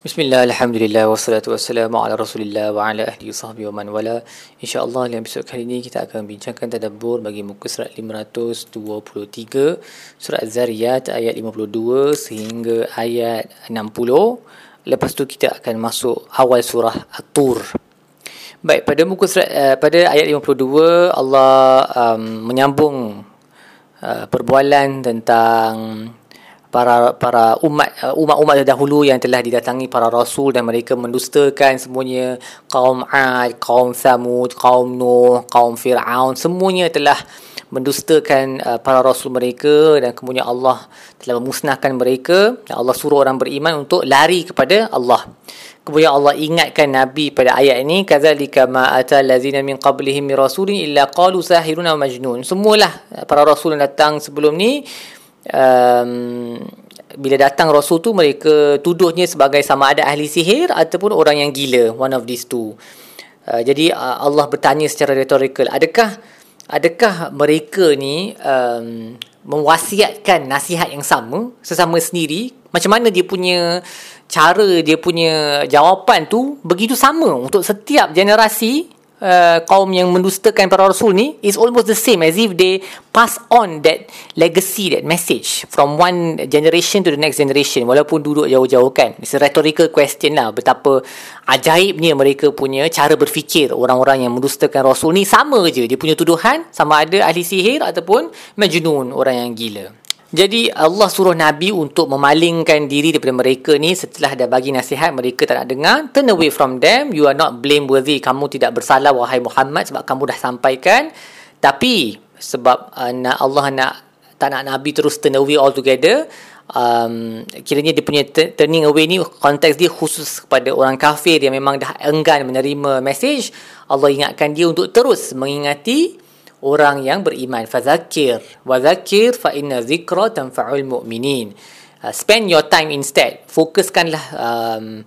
Bismillah, Alhamdulillah, wassalatu wassalamu ala rasulillah wa ala ahli sahbihi wa man wala. InsyaAllah dalam episod kali ini kita akan bincangkan tadabbur bagi muka surat 523 Surat Az-Zariyat ayat 52 sehingga ayat 60 Lepas tu kita akan masuk awal surah At-Tur. Baik, pada muka surat, uh, pada ayat 52 Allah um, menyambung uh, perbualan tentang para para umat uh, umat-umat terdahulu yang telah didatangi para rasul dan mereka mendustakan semuanya kaum Ad, kaum Samud, kaum Nuh, kaum Firaun semuanya telah mendustakan uh, para rasul mereka dan kemudian Allah telah memusnahkan mereka dan Allah suruh orang beriman untuk lari kepada Allah. Kemudian Allah ingatkan Nabi pada ayat ini kadzalika ma atal ladzina min qablihim min rasulin illa qalu sahirun aw majnun. Semualah para rasul yang datang sebelum ni um, bila datang rasul tu mereka tuduhnya sebagai sama ada ahli sihir ataupun orang yang gila one of these two. Uh, jadi uh, Allah bertanya secara rhetorical adakah adakah mereka ni um, mewasiatkan nasihat yang sama sesama sendiri? Macam mana dia punya cara dia punya jawapan tu begitu sama untuk setiap generasi uh, kaum yang mendustakan para rasul ni is almost the same as if they pass on that legacy that message from one generation to the next generation walaupun duduk jauh-jauh kan. It's a rhetorical question lah betapa ajaibnya mereka punya cara berfikir orang-orang yang mendustakan rasul ni. Sama je dia punya tuduhan sama ada ahli sihir ataupun majnun orang yang gila jadi Allah suruh Nabi untuk memalingkan diri daripada mereka ni setelah dah bagi nasihat mereka tak nak dengar. Turn away from them. You are not blameworthy. Kamu tidak bersalah wahai Muhammad sebab kamu dah sampaikan. Tapi sebab uh, Allah nak tak nak Nabi terus turn away altogether. Um, kiranya dia punya turning away ni konteks dia khusus kepada orang kafir yang memang dah enggan menerima message. Allah ingatkan dia untuk terus mengingati orang yang beriman. Fazakir wa zakir fa inna zikra tanfa'ul mu'minin. Uh, spend your time instead. Fokuskanlah um,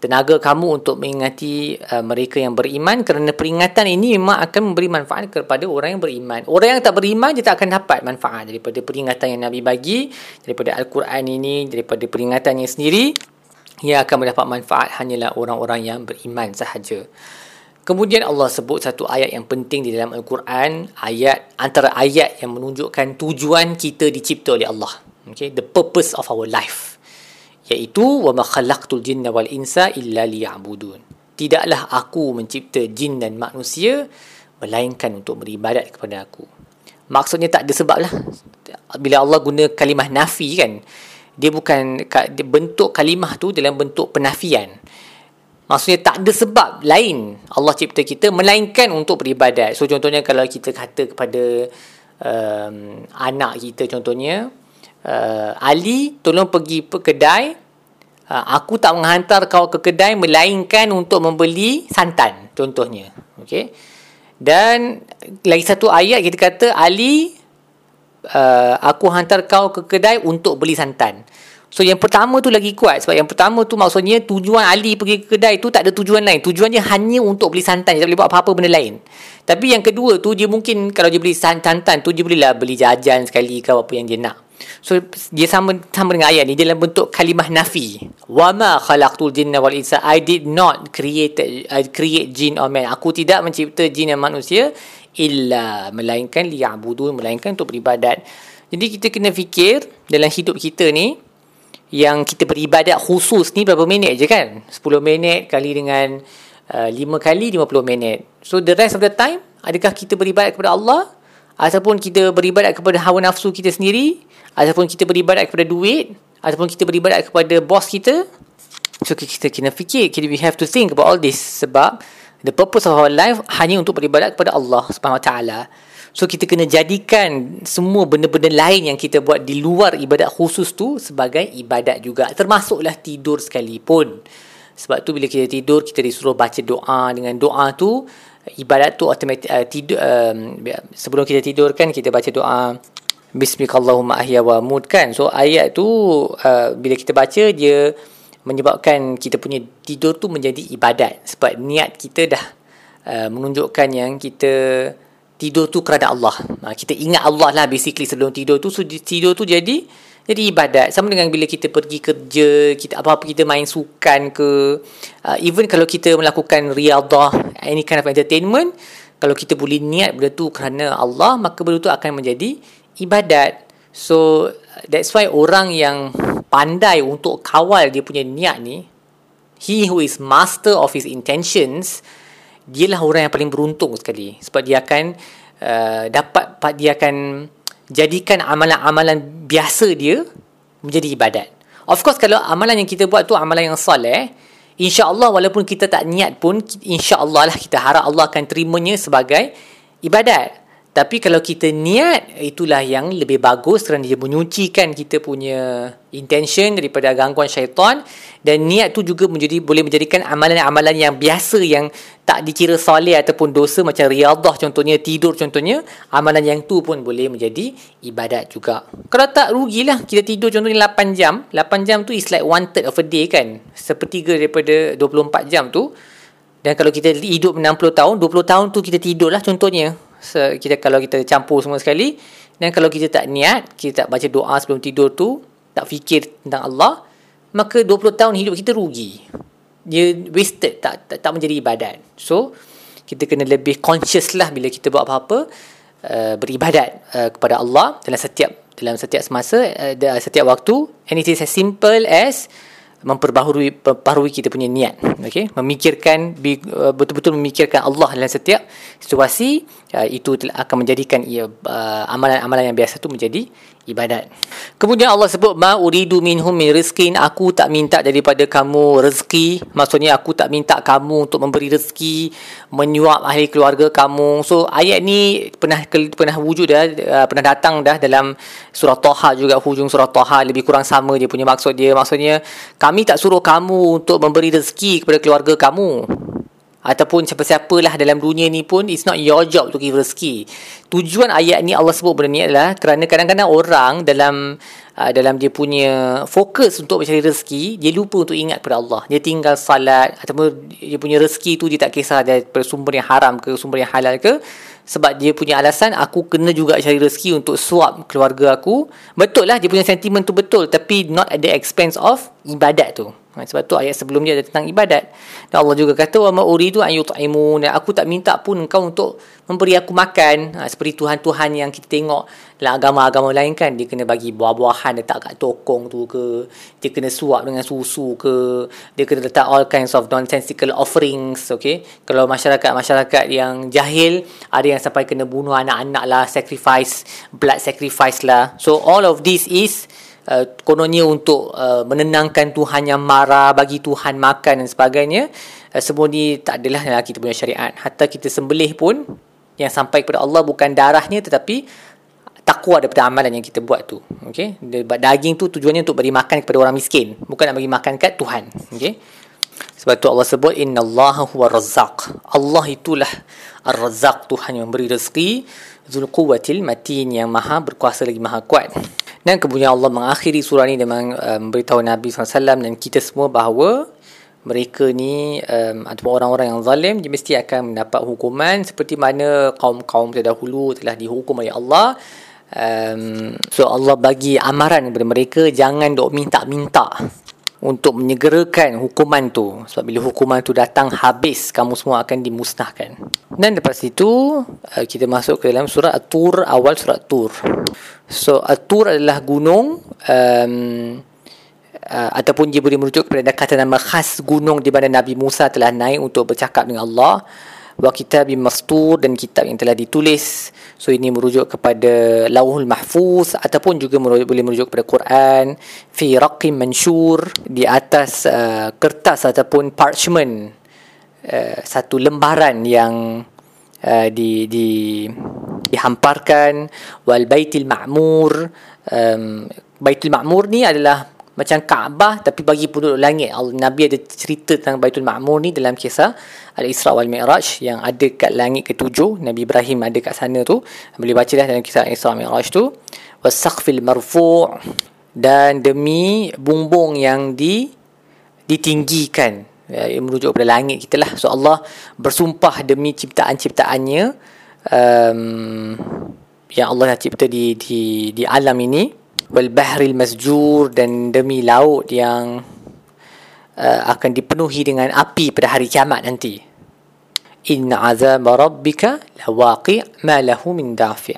tenaga kamu untuk mengingati uh, mereka yang beriman kerana peringatan ini memang akan memberi manfaat kepada orang yang beriman. Orang yang tak beriman dia tak akan dapat manfaat daripada peringatan yang Nabi bagi daripada Al-Quran ini daripada peringatannya sendiri. Yang akan mendapat manfaat hanyalah orang-orang yang beriman sahaja Kemudian Allah sebut satu ayat yang penting di dalam Al-Quran, ayat antara ayat yang menunjukkan tujuan kita dicipta oleh Allah. Okay, the purpose of our life. Iaitu khalaqtul jinna wal insa illa liya'budun. Tidaklah aku mencipta jin dan manusia melainkan untuk beribadat kepada aku. Maksudnya tak ada sebab lah. Bila Allah guna kalimah nafi kan, dia bukan bentuk kalimah tu dalam bentuk penafian. Maksudnya tak ada sebab lain Allah cipta kita melainkan untuk beribadat. So contohnya kalau kita kata kepada um, anak kita contohnya uh, Ali tolong pergi ke kedai uh, aku tak menghantar kau ke kedai melainkan untuk membeli santan contohnya. Okey. Dan lagi satu ayat kita kata Ali uh, aku hantar kau ke kedai untuk beli santan. So yang pertama tu lagi kuat sebab yang pertama tu maksudnya tujuan Ali pergi ke kedai tu tak ada tujuan lain. Tujuannya hanya untuk beli santan. Dia tak boleh buat apa-apa benda lain. Tapi yang kedua tu dia mungkin kalau dia beli santan tu dia bolehlah beli jajan sekali ke apa yang dia nak. So dia sama sama dengan ayat ni dalam bentuk kalimah nafi. Wa ma khalaqtul jinna wal insa. I did not create I create jin or man. Aku tidak mencipta jin dan manusia illa melainkan liya'budun melainkan untuk beribadat. Jadi kita kena fikir dalam hidup kita ni yang kita beribadat khusus ni berapa minit je kan? 10 minit kali dengan uh, 5 kali 50 minit. So the rest of the time adakah kita beribadat kepada Allah? Ataupun kita beribadat kepada hawa nafsu kita sendiri? Ataupun kita beribadat kepada duit? Ataupun kita beribadat kepada bos kita? So kita kena fikir we have to think about all this sebab the purpose of our life hanya untuk beribadat kepada Allah Subhanahu Wa Taala So kita kena jadikan semua benda-benda lain yang kita buat di luar ibadat khusus tu sebagai ibadat juga. Termasuklah tidur sekalipun. Sebab tu bila kita tidur kita disuruh baca doa dengan doa tu ibadat tu automatik uh, tidur um, sebelum kita tidur kan kita baca doa Bismillahirrahmanirrahim ahya wa mut kan. So ayat tu uh, bila kita baca dia menyebabkan kita punya tidur tu menjadi ibadat sebab niat kita dah uh, menunjukkan yang kita tidur tu kerana Allah. Ha, kita ingat Allah lah basically sebelum tidur tu. So, tidur tu jadi jadi ibadat sama dengan bila kita pergi kerja kita apa-apa kita main sukan ke uh, even kalau kita melakukan riadah any kind of entertainment kalau kita boleh niat benda tu kerana Allah maka benda tu akan menjadi ibadat so that's why orang yang pandai untuk kawal dia punya niat ni he who is master of his intentions dialah orang yang paling beruntung sekali sebab dia akan uh, dapat dia akan jadikan amalan-amalan biasa dia menjadi ibadat. Of course kalau amalan yang kita buat tu amalan yang soleh, insya-Allah walaupun kita tak niat pun insya-Allah lah kita harap Allah akan terimanya sebagai ibadat. Tapi kalau kita niat itulah yang lebih bagus kerana dia menyucikan kita punya intention daripada gangguan syaitan dan niat tu juga menjadi boleh menjadikan amalan-amalan yang biasa yang tak dikira soleh ataupun dosa macam riadah contohnya tidur contohnya amalan yang tu pun boleh menjadi ibadat juga. Kalau tak rugilah kita tidur contohnya 8 jam, 8 jam tu is like one third of a day kan. Sepertiga daripada 24 jam tu. Dan kalau kita hidup 60 tahun, 20 tahun tu kita tidur lah contohnya kita kalau kita campur semua sekali dan kalau kita tak niat kita tak baca doa sebelum tidur tu tak fikir tentang Allah maka 20 tahun hidup kita rugi. Dia wasted tak tak, tak menjadi ibadat. So kita kena lebih conscious lah bila kita buat apa-apa uh, beribadat uh, kepada Allah dalam setiap dalam setiap semasa uh, setiap waktu. And it is as simple as memperbaharui perbaharui kita punya niat. Okey? Memikirkan uh, betul-betul memikirkan Allah dalam setiap situasi uh, itu akan menjadikan ia uh, amalan-amalan yang biasa itu menjadi ibadat. Kemudian Allah sebut ma uridu minhum min rizqin. Aku tak minta daripada kamu rezeki. Maksudnya aku tak minta kamu untuk memberi rezeki menyuap ahli keluarga kamu. So ayat ni pernah pernah wujud dah uh, pernah datang dah dalam surah Taha juga hujung surah Taha. Lebih kurang sama dia punya maksud dia. Maksudnya kami tak suruh kamu untuk memberi rezeki kepada keluarga kamu ataupun siapa-siapalah dalam dunia ni pun it's not your job to give rezeki. Tujuan ayat ni Allah sebut benda ni adalah kerana kadang-kadang orang dalam uh, dalam dia punya fokus untuk mencari rezeki, dia lupa untuk ingat pada Allah. Dia tinggal salat ataupun dia punya rezeki tu dia tak kisah daripada sumber yang haram ke sumber yang halal ke sebab dia punya alasan aku kena juga cari rezeki untuk suap keluarga aku. Betul lah dia punya sentimen tu betul tapi not at the expense of ibadat tu. Ha, sebab tu ayat sebelum dia ada tentang ibadat. Dan Allah juga kata wa ma uridu an yut'imun. Aku tak minta pun engkau untuk memberi aku makan. Ha, seperti tuhan-tuhan yang kita tengok dalam agama-agama lain kan dia kena bagi buah-buahan letak kat tokong tu ke. Dia kena suap dengan susu ke. Dia kena letak all kinds of nonsensical offerings, okay? Kalau masyarakat-masyarakat yang jahil ada yang sampai kena bunuh anak-anak lah, sacrifice, blood sacrifice lah. So all of this is uh, kononnya untuk uh, menenangkan Tuhan yang marah bagi Tuhan makan dan sebagainya uh, semua ni tak adalah dalam kita punya syariat. Hatta kita sembelih pun yang sampai kepada Allah bukan darahnya tetapi takwa daripada amalan yang kita buat tu. Okey? Daging tu tujuannya untuk bagi makan kepada orang miskin bukan nak bagi makan kat Tuhan. Okey? Sebab tu Allah sebut innallaha huwa razzaq. Allah itulah ar-razzaq Tuhan yang memberi rezeki. Zul quwwatil matin yang maha berkuasa lagi maha kuat dan kemudian Allah mengakhiri surah ini dengan um, beritahu Nabi SAW dan kita semua bahawa mereka ni um, ataupun orang-orang yang zalim dia mesti akan mendapat hukuman seperti mana kaum-kaum terdahulu telah dihukum oleh Allah. Um, so Allah bagi amaran kepada mereka jangan dok minta-minta untuk menyegerakan hukuman tu. Sebab bila hukuman tu datang habis kamu semua akan dimusnahkan. Dan lepas itu uh, kita masuk ke dalam surat At-Tur awal surat Tur so At-Tur adalah gunung um, uh, ataupun dia boleh merujuk kepada kata nama khas gunung di mana Nabi Musa telah naik untuk bercakap dengan Allah wa kitabim mastur dan kitab yang telah ditulis. So ini merujuk kepada lauhul mahfuz ataupun juga merujuk, boleh merujuk kepada Quran. Fi raqim manshur di atas uh, kertas ataupun parchment. Uh, satu lembaran yang uh, di di dihamparkan. Wal baitil ma'mur um, baitul ma'mur ni adalah macam Kaabah tapi bagi penduduk langit. Nabi ada cerita tentang Baitul Ma'mur ni dalam kisah Al-Isra wal Mi'raj yang ada kat langit ketujuh. Nabi Ibrahim ada kat sana tu. Boleh baca dah dalam kisah Al-Isra wal Mi'raj tu. Wasaqfil marfu' dan demi bumbung yang di ditinggikan. Ya, merujuk kepada langit kita lah. So Allah bersumpah demi ciptaan-ciptaannya um, yang Allah dah cipta di di di alam ini wal bahril masjur dan demi laut yang uh, akan dipenuhi dengan api pada hari kiamat nanti. Inna azab rabbika lawaqi' ma lahu min dafi'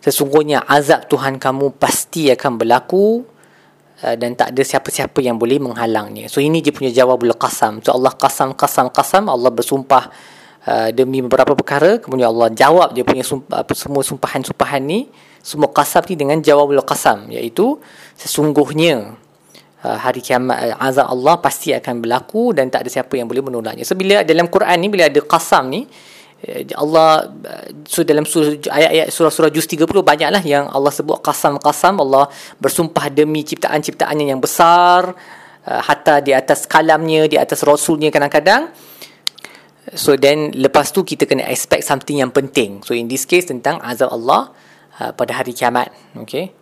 sesungguhnya azab Tuhan kamu pasti akan berlaku uh, dan tak ada siapa-siapa yang boleh menghalangnya. So ini dia punya jawabul qasam. So Allah qasam qasam qasam. Allah bersumpah uh, demi beberapa perkara. Kemudian Allah jawab dia punya sumpah, semua sumpahan-sumpahan ni semua qasam ni dengan jawabul qasam iaitu sesungguhnya uh, hari kiamat uh, azab Allah pasti akan berlaku dan tak ada siapa yang boleh menolaknya. So bila dalam Quran ni bila ada qasam ni uh, Allah so dalam surah ayat-ayat surah-surah juz 30 banyaklah yang Allah sebut qasam-qasam. Allah bersumpah demi ciptaan-ciptaannya yang besar uh, hatta di atas kalamnya di atas rasulnya kadang-kadang. So then lepas tu kita kena expect something yang penting. So in this case tentang azab Allah uh, pada hari kiamat okay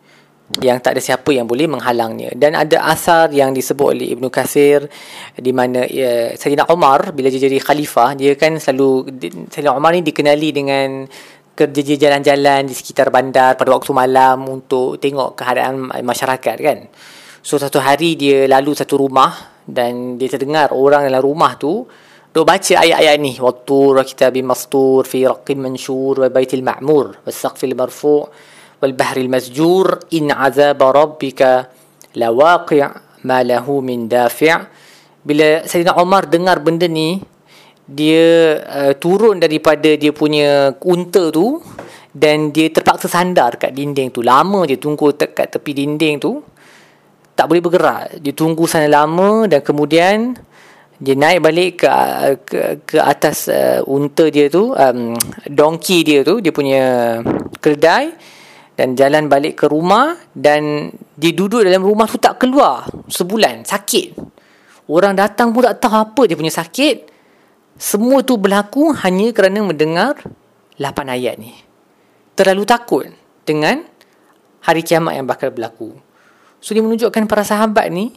yang tak ada siapa yang boleh menghalangnya. Dan ada asar yang disebut oleh Ibnu Katsir di mana ya, Sayyidina Umar bila dia jadi khalifah dia kan selalu Sayyidina Umar ni dikenali dengan kerja dia jalan-jalan di sekitar bandar pada waktu malam untuk tengok keadaan masyarakat kan? So satu hari dia lalu satu rumah dan dia terdengar orang dalam rumah tu tu baca ayat-ayat ni. Watur kitabim mastur fi raqim manshur, wa baitil ma'mur Wa saqfil marfu' wal bahril masjur. In azaba rabbika lawaqi' ma lahu min dafi' bila Sayyidina Omar dengar benda ni dia uh, turun daripada dia punya unta tu dan dia terpaksa sandar kat dinding tu. Lama dia tunggu dekat tepi dinding tu. Tak boleh bergerak. Dia tunggu sana lama dan kemudian dia naik balik ke ke, ke atas uh, unta dia tu um, donkey dia tu dia punya keledai dan jalan balik ke rumah dan dia duduk dalam rumah tu tak keluar sebulan sakit. Orang datang pun tak tahu apa dia punya sakit. Semua tu berlaku hanya kerana mendengar lapan ayat ni. Terlalu takut dengan hari kiamat yang bakal berlaku. So dia menunjukkan para sahabat ni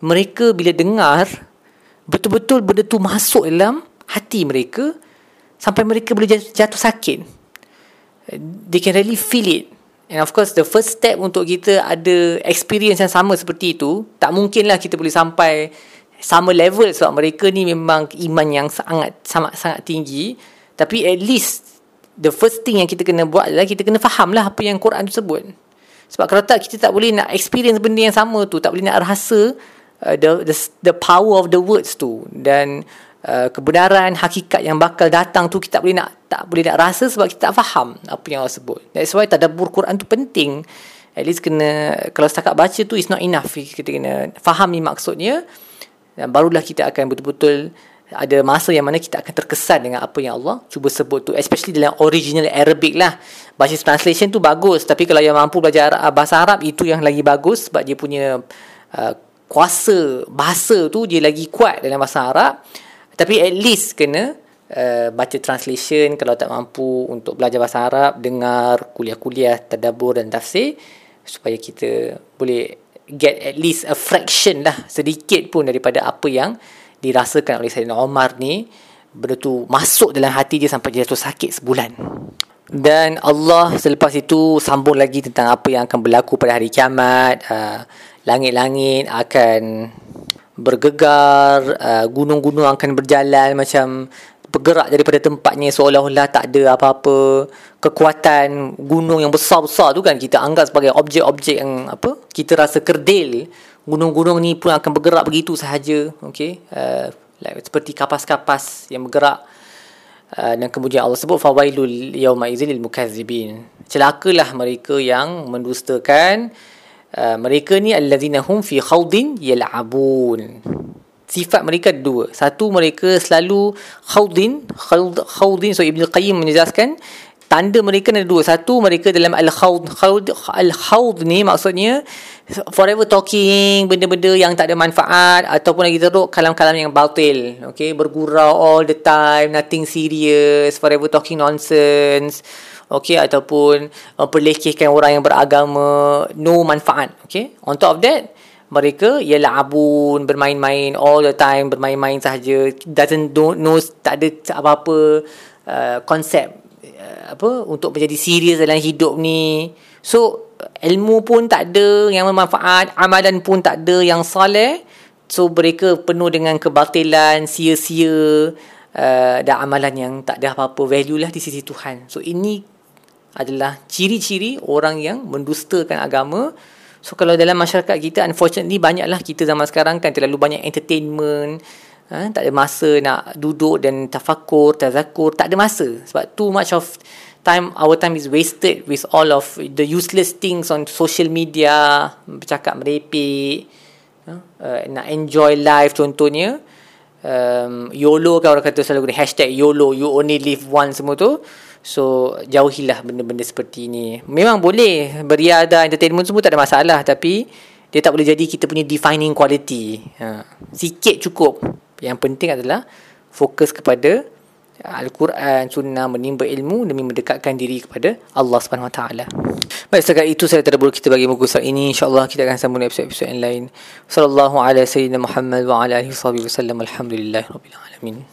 mereka bila dengar betul-betul benda tu masuk dalam hati mereka sampai mereka boleh jatuh, sakit they can really feel it And of course the first step untuk kita ada experience yang sama seperti itu, tak mungkinlah kita boleh sampai sama level sebab mereka ni memang iman yang sangat sangat sangat tinggi. Tapi at least the first thing yang kita kena buat adalah kita kena faham lah apa yang Quran tu sebut. Sebab kalau tak kita tak boleh nak experience benda yang sama tu, tak boleh nak rasa uh, the, the the power of the words tu dan Uh, kebenaran hakikat yang bakal datang tu kita tak boleh nak tak boleh nak rasa sebab kita tak faham apa yang Allah sebut. That's why tadabbur Quran tu penting. At least kena kalau setakat baca tu is not enough. Kita kena fahami maksudnya dan barulah kita akan betul-betul ada masa yang mana kita akan terkesan dengan apa yang Allah cuba sebut tu especially dalam original Arabic lah bahasa translation tu bagus tapi kalau yang mampu belajar bahasa Arab itu yang lagi bagus sebab dia punya uh, kuasa bahasa tu dia lagi kuat dalam bahasa Arab tapi at least kena uh, baca translation kalau tak mampu untuk belajar bahasa Arab, dengar kuliah-kuliah tadabbur dan tafsir supaya kita boleh get at least a fraction lah sedikit pun daripada apa yang dirasakan oleh Sayyidina Omar ni benda tu masuk dalam hati dia sampai dia jatuh sakit sebulan. Dan Allah selepas itu sambung lagi tentang apa yang akan berlaku pada hari kiamat. Uh, langit-langit akan bergegar uh, gunung-gunung akan berjalan macam bergerak daripada tempatnya seolah-olah tak ada apa-apa. Kekuatan gunung yang besar-besar tu kan kita anggap sebagai objek-objek yang apa kita rasa kerdil. Gunung-gunung ni pun akan bergerak begitu sahaja okey? Uh, like, seperti kapas-kapas yang bergerak. Uh, dan kemudian Allah sebut fawailul yauma idzil mukazzibin. Celakalah mereka yang mendustakan Uh, mereka ni allazina hum fi khawdin yal'abun. Sifat mereka dua. Satu mereka selalu khawdin khawd, khawdin. So Ibn Qayyim menjelaskan tanda mereka ada dua. Satu mereka dalam al-khawd khawd, al-khawd ni maksudnya forever talking benda-benda yang tak ada manfaat ataupun lagi teruk kalam-kalam yang batil. Okay bergurau all the time nothing serious forever talking nonsense. Okey ataupun memperlekehkan orang yang beragama no manfaat. Okey on top of that mereka ialah abun bermain-main all the time bermain-main sahaja. Doesn't know, know tak ada apa-apa uh, konsep uh, apa untuk menjadi serius dalam hidup ni so ilmu pun tak ada yang bermanfaat, amalan pun tak ada yang soleh. So mereka penuh dengan kebatilan, sia-sia uh, dan amalan yang tak ada apa-apa value lah di sisi Tuhan. So ini adalah ciri-ciri orang yang mendustakan agama. So kalau dalam masyarakat kita unfortunately banyaklah kita zaman sekarang kan terlalu banyak entertainment. Ha, tak ada masa nak duduk dan tafakur, tazakur, tak ada masa. Sebab too much of time our time is wasted with all of the useless things on social media, bercakap merepek uh, nak enjoy life contohnya. Um, YOLO kan orang kata selalu guna hashtag YOLO you only live once semua tu. So jauhilah benda-benda seperti ini memang boleh beriadah entertainment semua tak ada masalah. Tapi dia tak boleh jadi kita punya defining quality. Ha. sikit cukup yang penting adalah fokus kepada Al-Quran, Sunnah menimba ilmu demi mendekatkan diri kepada Allah Subhanahu Wa Taala. Baik, setakat itu saya terdabur kita bagi muka surat ini. InsyaAllah kita akan sambung episod-episod yang lain. Sallallahu ala sayyidina Muhammad wa ala alihi wa sallam. Alhamdulillah Rabbil Alamin.